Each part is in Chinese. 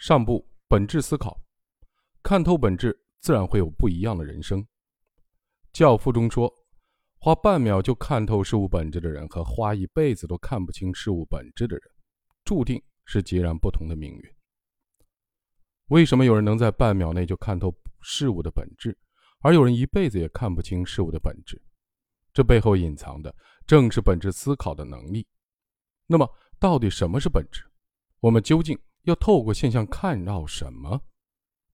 上部本质思考，看透本质，自然会有不一样的人生。教父中说，花半秒就看透事物本质的人，和花一辈子都看不清事物本质的人，注定是截然不同的命运。为什么有人能在半秒内就看透事物的本质，而有人一辈子也看不清事物的本质？这背后隐藏的正是本质思考的能力。那么，到底什么是本质？我们究竟？要透过现象看到什么？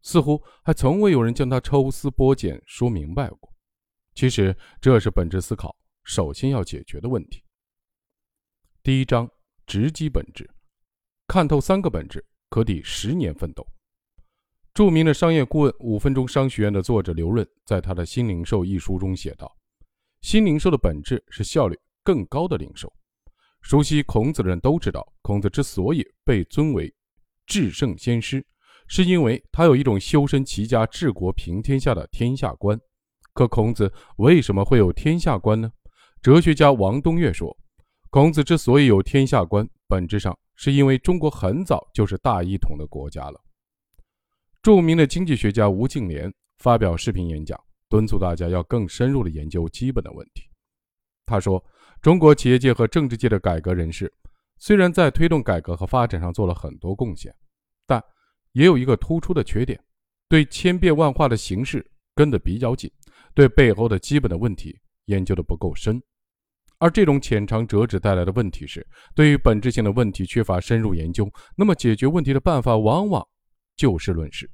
似乎还从未有人将它抽丝剥茧说明白过。其实这是本质思考首先要解决的问题。第一章直击本质，看透三个本质可抵十年奋斗。著名的商业顾问、五分钟商学院的作者刘润在他的《新零售》一书中写道：“新零售的本质是效率更高的零售。”熟悉孔子的人都知道，孔子之所以被尊为至圣先师，是因为他有一种修身齐家治国平天下的天下观。可孔子为什么会有天下观呢？哲学家王东岳说，孔子之所以有天下观，本质上是因为中国很早就是大一统的国家了。著名的经济学家吴敬琏发表视频演讲，敦促大家要更深入的研究基本的问题。他说，中国企业界和政治界的改革人士。虽然在推动改革和发展上做了很多贡献，但也有一个突出的缺点：对千变万化的形式跟得比较紧，对背后的基本的问题研究的不够深。而这种浅尝辄止带来的问题是，对于本质性的问题缺乏深入研究，那么解决问题的办法往往就事论事。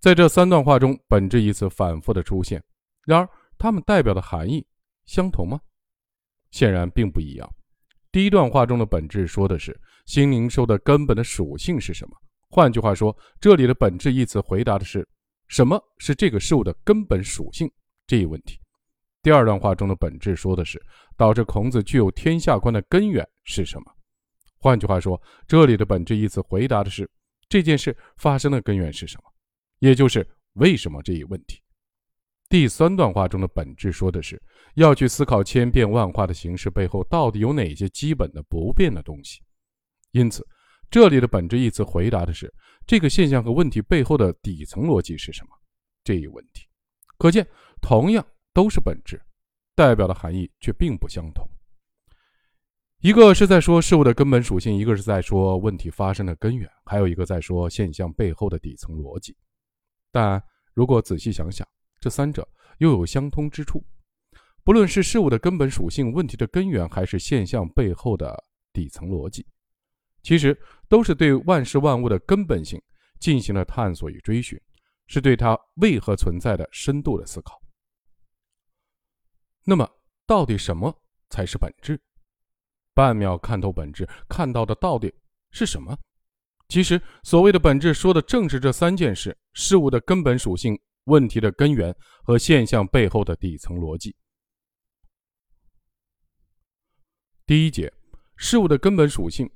在这三段话中，“本质”一词反复的出现，然而它们代表的含义相同吗？显然并不一样。第一段话中的本质说的是新零售的根本的属性是什么？换句话说，这里的本质一词回答的是什么是这个事物的根本属性这一问题。第二段话中的本质说的是导致孔子具有天下观的根源是什么？换句话说，这里的本质一词回答的是这件事发生的根源是什么，也就是为什么这一问题。第三段话中的本质说的是要去思考千变万化的形式背后到底有哪些基本的不变的东西。因此，这里的本质一词回答的是这个现象和问题背后的底层逻辑是什么这一问题。可见，同样都是本质，代表的含义却并不相同。一个是在说事物的根本属性，一个是在说问题发生的根源，还有一个在说现象背后的底层逻辑。但如果仔细想想，这三者又有相通之处，不论是事物的根本属性、问题的根源，还是现象背后的底层逻辑，其实都是对万事万物的根本性进行了探索与追寻，是对它为何存在的深度的思考。那么，到底什么才是本质？半秒看透本质，看到的到底是什么？其实，所谓的本质，说的正是这三件事：事物的根本属性。问题的根源和现象背后的底层逻辑。第一节，事物的根本属性，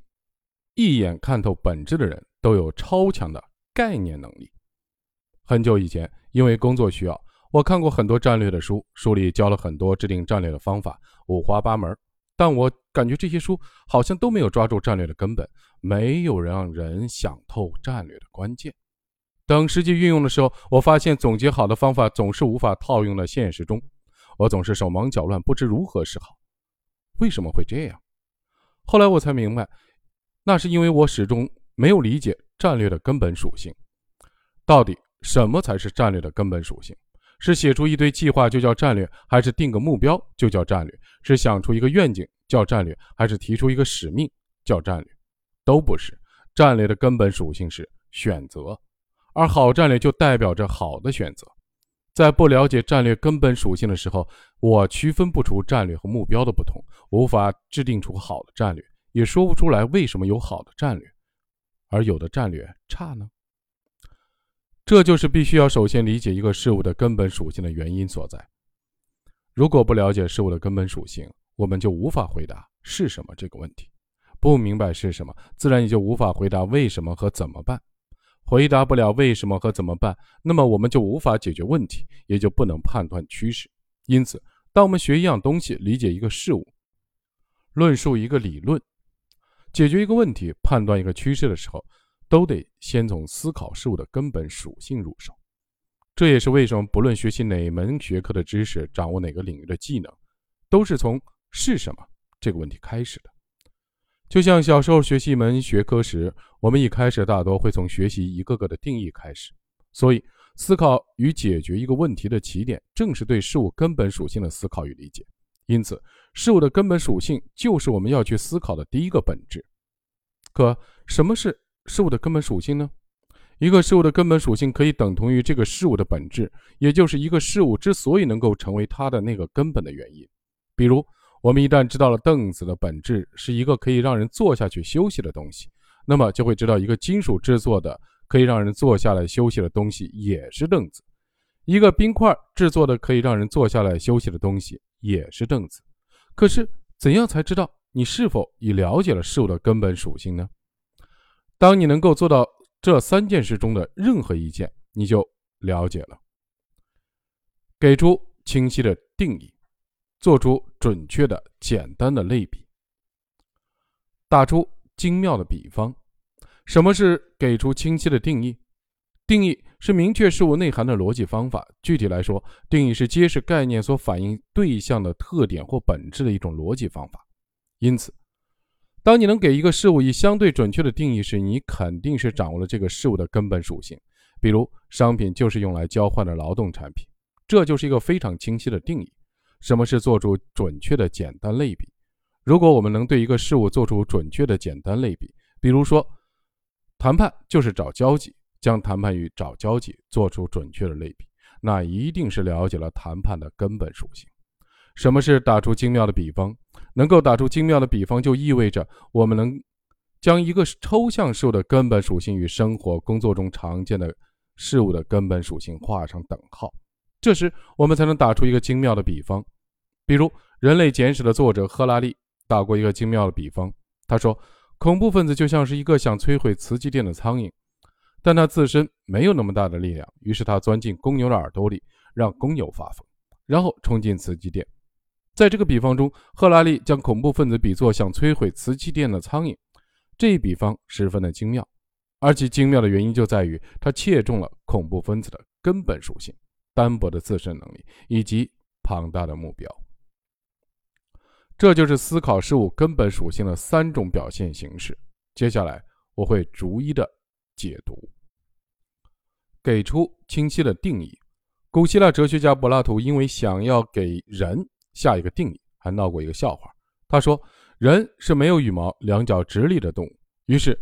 一眼看透本质的人都有超强的概念能力。很久以前，因为工作需要，我看过很多战略的书，书里教了很多制定战略的方法，五花八门。但我感觉这些书好像都没有抓住战略的根本，没有让人想透战略的关键。等实际运用的时候，我发现总结好的方法总是无法套用到现实中，我总是手忙脚乱，不知如何是好。为什么会这样？后来我才明白，那是因为我始终没有理解战略的根本属性。到底什么才是战略的根本属性？是写出一堆计划就叫战略，还是定个目标就叫战略？是想出一个愿景叫战略，还是提出一个使命叫战略？都不是。战略的根本属性是选择。而好战略就代表着好的选择。在不了解战略根本属性的时候，我区分不出战略和目标的不同，无法制定出好的战略，也说不出来为什么有好的战略，而有的战略差呢？这就是必须要首先理解一个事物的根本属性的原因所在。如果不了解事物的根本属性，我们就无法回答是什么这个问题。不明白是什么，自然也就无法回答为什么和怎么办。回答不了为什么和怎么办，那么我们就无法解决问题，也就不能判断趋势。因此，当我们学一样东西、理解一个事物、论述一个理论、解决一个问题、判断一个趋势的时候，都得先从思考事物的根本属性入手。这也是为什么不论学习哪门学科的知识，掌握哪个领域的技能，都是从“是什么”这个问题开始的。就像小时候学习一门学科时，我们一开始大多会从学习一个个的定义开始。所以，思考与解决一个问题的起点，正是对事物根本属性的思考与理解。因此，事物的根本属性就是我们要去思考的第一个本质。可，什么是事物的根本属性呢？一个事物的根本属性可以等同于这个事物的本质，也就是一个事物之所以能够成为它的那个根本的原因。比如，我们一旦知道了凳子的本质是一个可以让人坐下去休息的东西，那么就会知道一个金属制作的可以让人坐下来休息的东西也是凳子，一个冰块制作的可以让人坐下来休息的东西也是凳子。可是，怎样才知道你是否已了解了事物的根本属性呢？当你能够做到。这三件事中的任何一件，你就了解了。给出清晰的定义，做出准确的、简单的类比，打出精妙的比方。什么是给出清晰的定义？定义是明确事物内涵的逻辑方法。具体来说，定义是揭示概念所反映对象的特点或本质的一种逻辑方法。因此。当你能给一个事物以相对准确的定义时，你肯定是掌握了这个事物的根本属性。比如，商品就是用来交换的劳动产品，这就是一个非常清晰的定义。什么是做出准确的简单类比？如果我们能对一个事物做出准确的简单类比，比如说，谈判就是找交集，将谈判与找交集做出准确的类比，那一定是了解了谈判的根本属性。什么是打出精妙的比方？能够打出精妙的比方，就意味着我们能将一个抽象事物的根本属性与生活工作中常见的事物的根本属性画上等号。这时，我们才能打出一个精妙的比方。比如，《人类简史》的作者赫拉利打过一个精妙的比方。他说，恐怖分子就像是一个想摧毁瓷器店的苍蝇，但他自身没有那么大的力量。于是他钻进公牛的耳朵里，让公牛发疯，然后冲进瓷器店。在这个比方中，赫拉利将恐怖分子比作想摧毁瓷器店的苍蝇，这一比方十分的精妙，而其精妙的原因就在于他切中了恐怖分子的根本属性、单薄的自身能力以及庞大的目标。这就是思考事物根本属性的三种表现形式。接下来我会逐一的解读，给出清晰的定义。古希腊哲学家柏拉图因为想要给人。下一个定义还闹过一个笑话。他说：“人是没有羽毛、两脚直立的动物。”于是，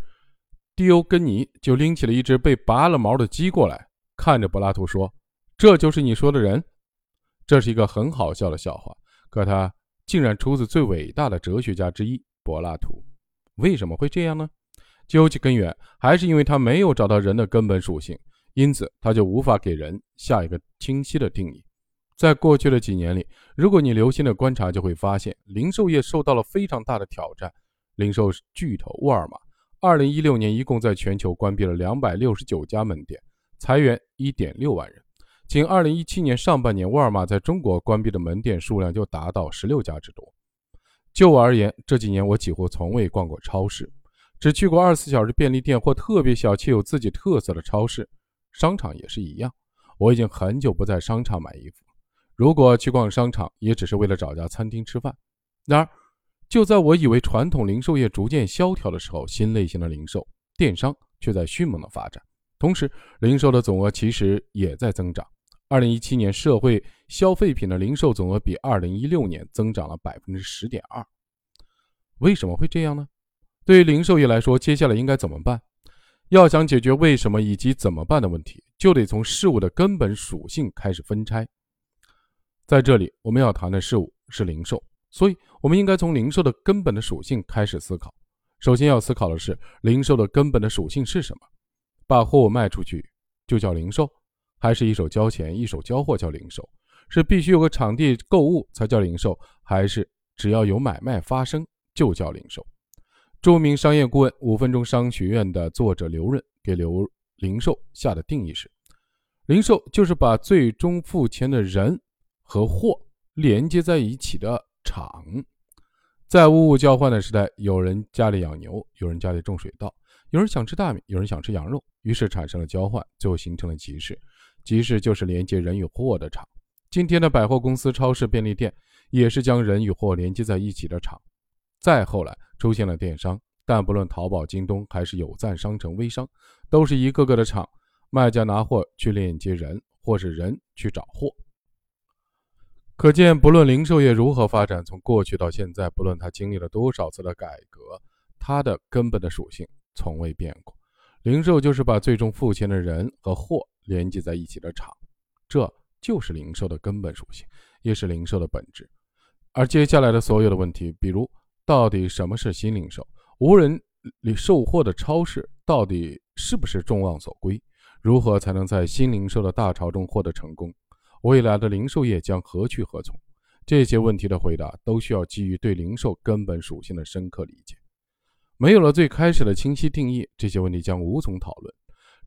蒂欧根尼就拎起了一只被拔了毛的鸡过来，看着柏拉图说：“这就是你说的人。”这是一个很好笑的笑话，可它竟然出自最伟大的哲学家之一柏拉图。为什么会这样呢？究其根源，还是因为他没有找到人的根本属性，因此他就无法给人下一个清晰的定义。在过去的几年里，如果你留心的观察，就会发现零售业受到了非常大的挑战。零售巨头沃尔玛，二零一六年一共在全球关闭了两百六十九家门店，裁员一点六万人。仅二零一七年上半年，沃尔玛在中国关闭的门店数量就达到十六家之多。就我而言，这几年我几乎从未逛过超市，只去过二十四小时便利店或特别小且有自己特色的超市。商场也是一样，我已经很久不在商场买衣服。如果去逛商场，也只是为了找家餐厅吃饭。然而，就在我以为传统零售业逐渐萧条的时候，新类型的零售电商却在迅猛的发展。同时，零售的总额其实也在增长。二零一七年，社会消费品的零售总额比二零一六年增长了百分之十点二。为什么会这样呢？对于零售业来说，接下来应该怎么办？要想解决为什么以及怎么办的问题，就得从事物的根本属性开始分拆。在这里，我们要谈的事物是零售，所以我们应该从零售的根本的属性开始思考。首先要思考的是，零售的根本的属性是什么？把货物卖出去就叫零售，还是一手交钱一手交货叫零售？是必须有个场地购物才叫零售，还是只要有买卖发生就叫零售？著名商业顾问、五分钟商学院的作者刘润给刘零售下的定义是：零售就是把最终付钱的人。和货连接在一起的场，在物物交换的时代，有人家里养牛，有人家里种水稻，有人想吃大米，有人想吃羊肉，于是产生了交换，最后形成了集市。集市就是连接人与货的场。今天的百货公司、超市、便利店也是将人与货连接在一起的场。再后来出现了电商，但不论淘宝、京东还是有赞商城、微商，都是一个个的场，卖家拿货去链接人，或是人去找货。可见，不论零售业如何发展，从过去到现在，不论它经历了多少次的改革，它的根本的属性从未变过。零售就是把最终付钱的人和货连接在一起的场，这就是零售的根本属性，也是零售的本质。而接下来的所有的问题，比如到底什么是新零售？无人售货的超市到底是不是众望所归？如何才能在新零售的大潮中获得成功？未来的零售业将何去何从？这些问题的回答都需要基于对零售根本属性的深刻理解。没有了最开始的清晰定义，这些问题将无从讨论。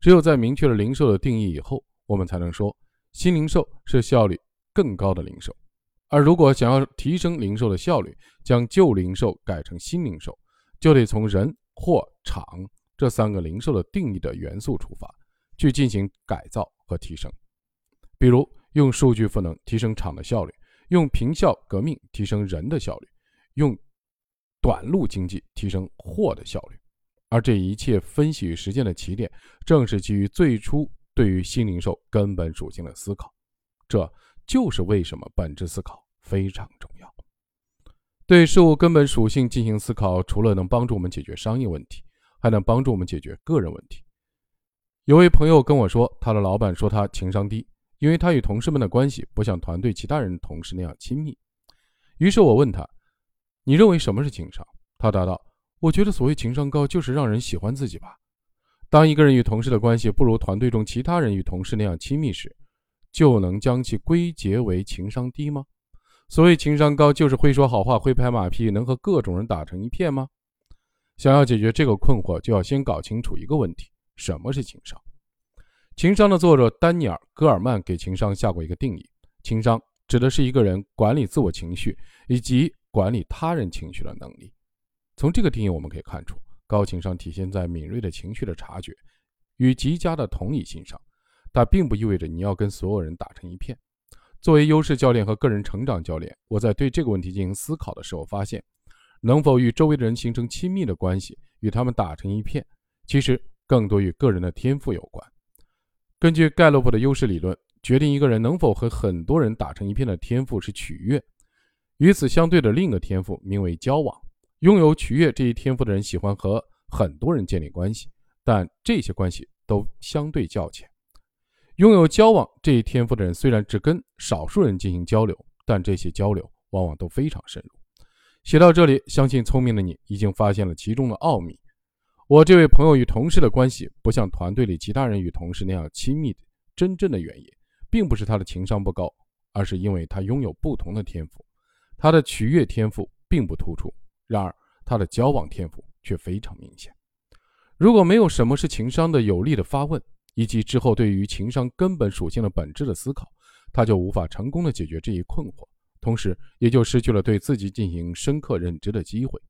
只有在明确了零售的定义以后，我们才能说新零售是效率更高的零售。而如果想要提升零售的效率，将旧零售改成新零售，就得从人、货、场这三个零售的定义的元素出发，去进行改造和提升。比如。用数据赋能提升厂的效率，用平效革命提升人的效率，用短路经济提升货的效率，而这一切分析与实践的起点，正是基于最初对于新零售根本属性的思考。这就是为什么本质思考非常重要。对事物根本属性进行思考，除了能帮助我们解决商业问题，还能帮助我们解决个人问题。有位朋友跟我说，他的老板说他情商低。因为他与同事们的关系不像团队其他人同事那样亲密，于是我问他：“你认为什么是情商？”他答道：“我觉得所谓情商高，就是让人喜欢自己吧。当一个人与同事的关系不如团队中其他人与同事那样亲密时，就能将其归结为情商低吗？所谓情商高，就是会说好话、会拍马屁、能和各种人打成一片吗？想要解决这个困惑，就要先搞清楚一个问题：什么是情商？”情商的作者丹尼尔·戈尔曼给情商下过一个定义：情商指的是一个人管理自我情绪以及管理他人情绪的能力。从这个定义我们可以看出，高情商体现在敏锐的情绪的察觉与极佳的同理心上。但并不意味着你要跟所有人打成一片。作为优势教练和个人成长教练，我在对这个问题进行思考的时候发现，能否与周围的人形成亲密的关系，与他们打成一片，其实更多与个人的天赋有关。根据盖洛普的优势理论，决定一个人能否和很多人打成一片的天赋是取悦。与此相对的另一个天赋名为交往。拥有取悦这一天赋的人喜欢和很多人建立关系，但这些关系都相对较浅。拥有交往这一天赋的人虽然只跟少数人进行交流，但这些交流往往都非常深入。写到这里，相信聪明的你已经发现了其中的奥秘。我这位朋友与同事的关系不像团队里其他人与同事那样亲密，真正的原因并不是他的情商不高，而是因为他拥有不同的天赋。他的取悦天赋并不突出，然而他的交往天赋却非常明显。如果没有什么是情商的有力的发问，以及之后对于情商根本属性的本质的思考，他就无法成功的解决这一困惑，同时也就失去了对自己进行深刻认知的机会。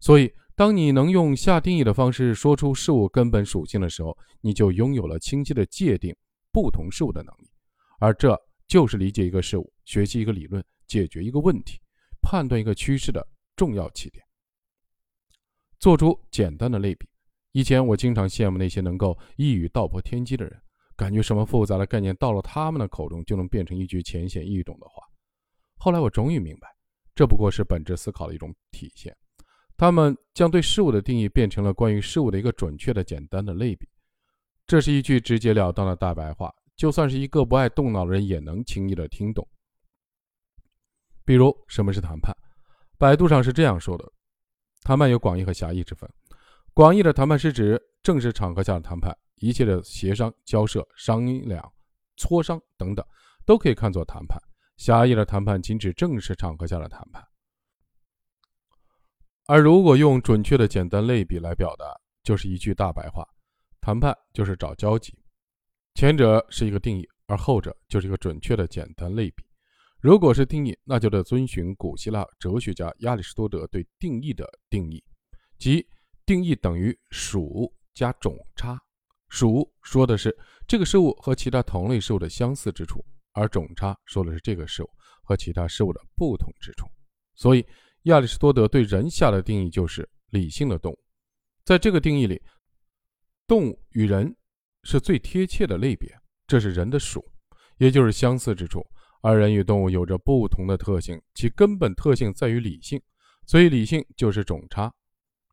所以。当你能用下定义的方式说出事物根本属性的时候，你就拥有了清晰的界定不同事物的能力，而这就是理解一个事物、学习一个理论、解决一个问题、判断一个趋势的重要起点。做出简单的类比，以前我经常羡慕那些能够一语道破天机的人，感觉什么复杂的概念到了他们的口中就能变成一句浅显易懂的话。后来我终于明白，这不过是本质思考的一种体现。他们将对事物的定义变成了关于事物的一个准确的、简单的类比。这是一句直截了当的大白话，就算是一个不爱动脑的人也能轻易的听懂。比如，什么是谈判？百度上是这样说的：谈判有广义和狭义之分。广义的谈判是指正式场合下的谈判，一切的协商、交涉、商量、磋商等等，都可以看作谈判。狭义的谈判仅指正式场合下的谈判。而如果用准确的简单类比来表达，就是一句大白话：谈判就是找交集。前者是一个定义，而后者就是一个准确的简单类比。如果是定义，那就得遵循古希腊哲学家亚里士多德对定义的定义，即定义等于属加种差。属说的是这个事物和其他同类事物的相似之处，而种差说的是这个事物和其他事物的不同之处。所以，亚里士多德对人下的定义就是理性的动物。在这个定义里，动物与人是最贴切的类别，这是人的属，也就是相似之处。而人与动物有着不同的特性，其根本特性在于理性，所以理性就是种差，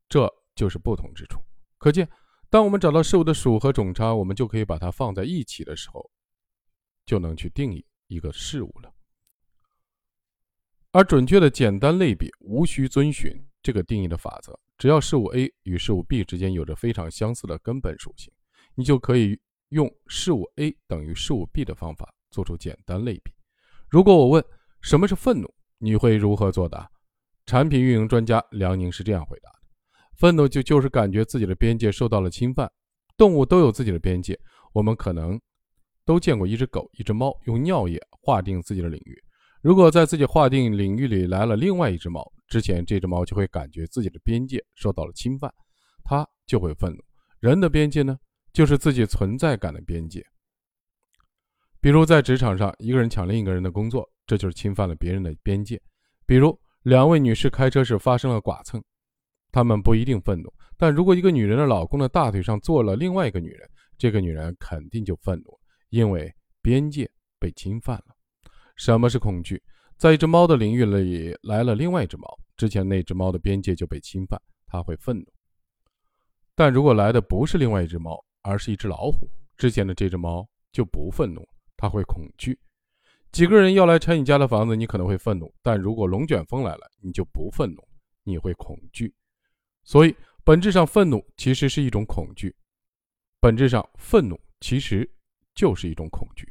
这就是不同之处。可见，当我们找到事物的属和种差，我们就可以把它放在一起的时候，就能去定义一个事物了。而准确的简单类比无需遵循这个定义的法则，只要事物 A 与事物 B 之间有着非常相似的根本属性，你就可以用事物 A 等于事物 B 的方法做出简单类比。如果我问什么是愤怒，你会如何作答？产品运营专家梁宁是这样回答的：愤怒就就是感觉自己的边界受到了侵犯。动物都有自己的边界，我们可能都见过一只狗、一只猫用尿液划定自己的领域。如果在自己划定领域里来了另外一只猫，之前这只猫就会感觉自己的边界受到了侵犯，它就会愤怒。人的边界呢，就是自己存在感的边界。比如在职场上，一个人抢另一个人的工作，这就是侵犯了别人的边界。比如两位女士开车时发生了剐蹭，她们不一定愤怒，但如果一个女人的老公的大腿上坐了另外一个女人，这个女人肯定就愤怒，因为边界被侵犯了。什么是恐惧？在一只猫的领域里来了另外一只猫，之前那只猫的边界就被侵犯，它会愤怒。但如果来的不是另外一只猫，而是一只老虎，之前的这只猫就不愤怒，他会恐惧。几个人要来拆你家的房子，你可能会愤怒；但如果龙卷风来了，你就不愤怒，你会恐惧。所以，本质上愤怒其实是一种恐惧，本质上愤怒其实就是一种恐惧。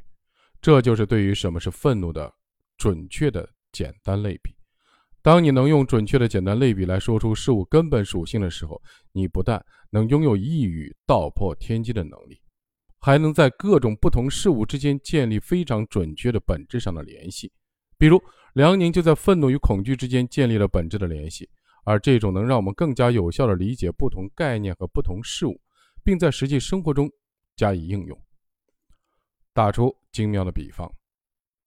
这就是对于什么是愤怒的准确的简单类比。当你能用准确的简单类比来说出事物根本属性的时候，你不但能拥有一语道破天机的能力，还能在各种不同事物之间建立非常准确的本质上的联系。比如，梁宁就在愤怒与恐惧之间建立了本质的联系，而这种能让我们更加有效地理解不同概念和不同事物，并在实际生活中加以应用。打出精妙的比方，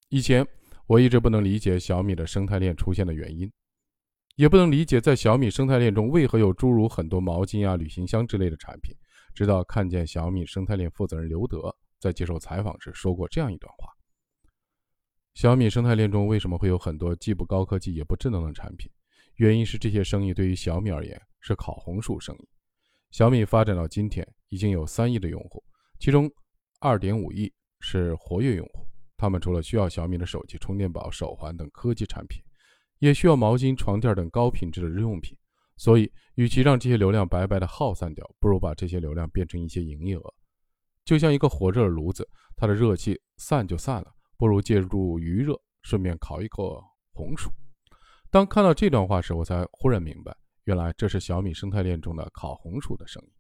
以前我一直不能理解小米的生态链出现的原因，也不能理解在小米生态链中为何有诸如很多毛巾啊、旅行箱之类的产品。直到看见小米生态链负责人刘德在接受采访时说过这样一段话：小米生态链中为什么会有很多既不高科技也不智能的产品？原因是这些生意对于小米而言是烤红薯生意。小米发展到今天已经有三亿的用户，其中二点五亿。是活跃用户，他们除了需要小米的手机、充电宝、手环等科技产品，也需要毛巾、床垫等高品质的日用品。所以，与其让这些流量白白的耗散掉，不如把这些流量变成一些营业额。就像一个火热的炉子，它的热气散就散了，不如借助余热，顺便烤一口红薯。当看到这段话时，我才忽然明白，原来这是小米生态链中的烤红薯的生意。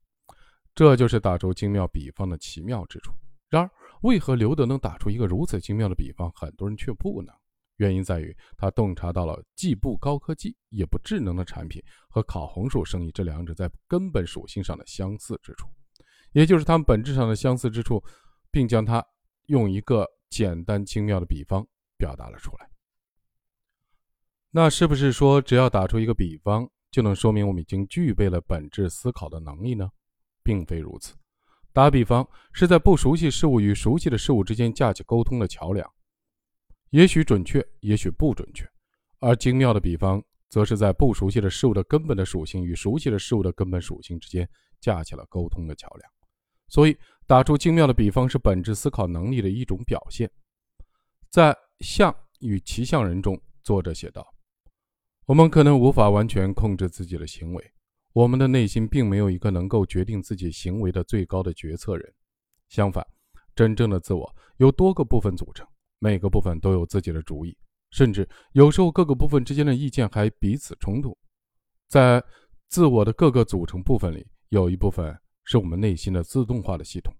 这就是打出精妙比方的奇妙之处。然而，为何刘德能打出一个如此精妙的比方，很多人却不能？原因在于他洞察到了既不高科技也不智能的产品和烤红薯生意这两者在根本属性上的相似之处，也就是他们本质上的相似之处，并将它用一个简单精妙的比方表达了出来。那是不是说，只要打出一个比方，就能说明我们已经具备了本质思考的能力呢？并非如此。打比方，是在不熟悉事物与熟悉的事物之间架起沟通的桥梁，也许准确，也许不准确；而精妙的比方，则是在不熟悉的事物的根本的属性与熟悉的事物的根本属性之间架起了沟通的桥梁。所以，打出精妙的比方是本质思考能力的一种表现。在《象与骑象人》中，作者写道：“我们可能无法完全控制自己的行为。”我们的内心并没有一个能够决定自己行为的最高的决策人，相反，真正的自我由多个部分组成，每个部分都有自己的主意，甚至有时候各个部分之间的意见还彼此冲突。在自我的各个组成部分里，有一部分是我们内心的自动化的系统，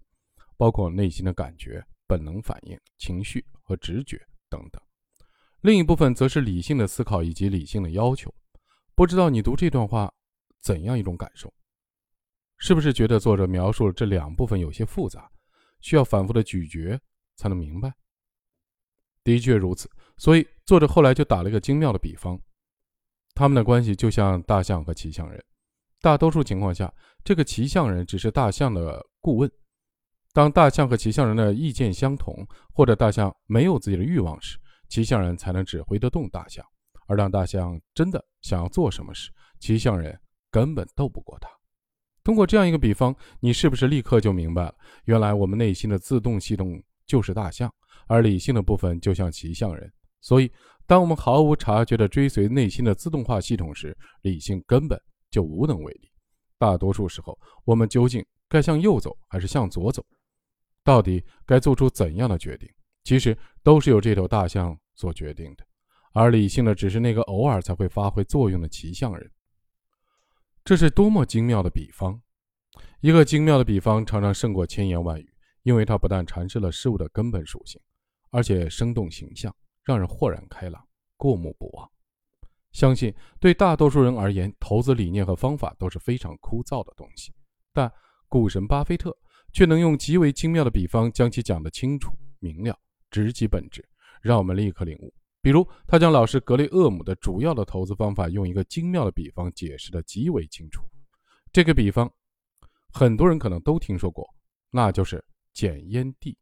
包括内心的感觉、本能反应、情绪和直觉等等；另一部分则是理性的思考以及理性的要求。不知道你读这段话。怎样一种感受？是不是觉得作者描述了这两部分有些复杂，需要反复的咀嚼才能明白？的确如此，所以作者后来就打了一个精妙的比方，他们的关系就像大象和骑象人。大多数情况下，这个骑象人只是大象的顾问。当大象和骑象人的意见相同，或者大象没有自己的欲望时，骑象人才能指挥得动大象。而当大象真的想要做什么时，骑象人根本斗不过他。通过这样一个比方，你是不是立刻就明白了？原来我们内心的自动系统就是大象，而理性的部分就像骑象人。所以，当我们毫无察觉地追随内心的自动化系统时，理性根本就无能为力。大多数时候，我们究竟该向右走还是向左走？到底该做出怎样的决定？其实都是由这头大象所决定的，而理性的只是那个偶尔才会发挥作用的骑象人。这是多么精妙的比方！一个精妙的比方常常胜过千言万语，因为它不但阐释了事物的根本属性，而且生动形象，让人豁然开朗，过目不忘。相信对大多数人而言，投资理念和方法都是非常枯燥的东西，但股神巴菲特却能用极为精妙的比方将其讲得清楚明了，直击本质，让我们立刻领悟。比如，他将老师格雷厄姆的主要的投资方法用一个精妙的比方解释得极为清楚。这个比方，很多人可能都听说过，那就是捡烟蒂。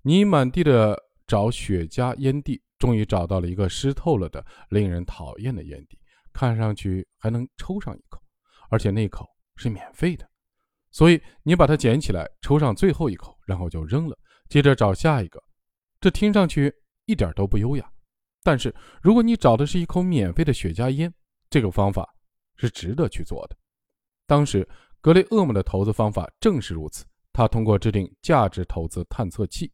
你满地的找雪茄烟蒂，终于找到了一个湿透了的、令人讨厌的烟蒂，看上去还能抽上一口，而且那口是免费的。所以你把它捡起来，抽上最后一口，然后就扔了，接着找下一个。这听上去一点都不优雅。但是，如果你找的是一口免费的雪茄烟，这个方法是值得去做的。当时，格雷厄姆的投资方法正是如此。他通过制定价值投资探测器，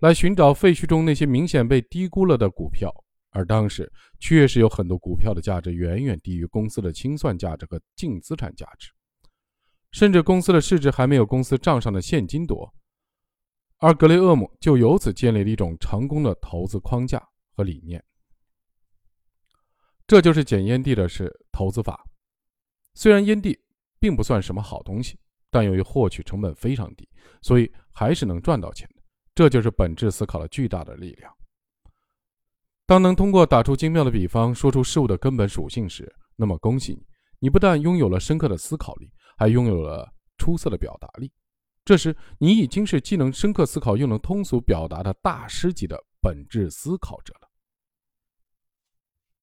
来寻找废墟中那些明显被低估了的股票。而当时确实有很多股票的价值远远低于公司的清算价值和净资产价值，甚至公司的市值还没有公司账上的现金多。而格雷厄姆就由此建立了一种成功的投资框架。和理念，这就是捡烟蒂的是投资法。虽然烟蒂并不算什么好东西，但由于获取成本非常低，所以还是能赚到钱的。这就是本质思考的巨大的力量。当能通过打出精妙的比方，说出事物的根本属性时，那么恭喜你，你不但拥有了深刻的思考力，还拥有了出色的表达力。这时，你已经是既能深刻思考，又能通俗表达的大师级的本质思考者了。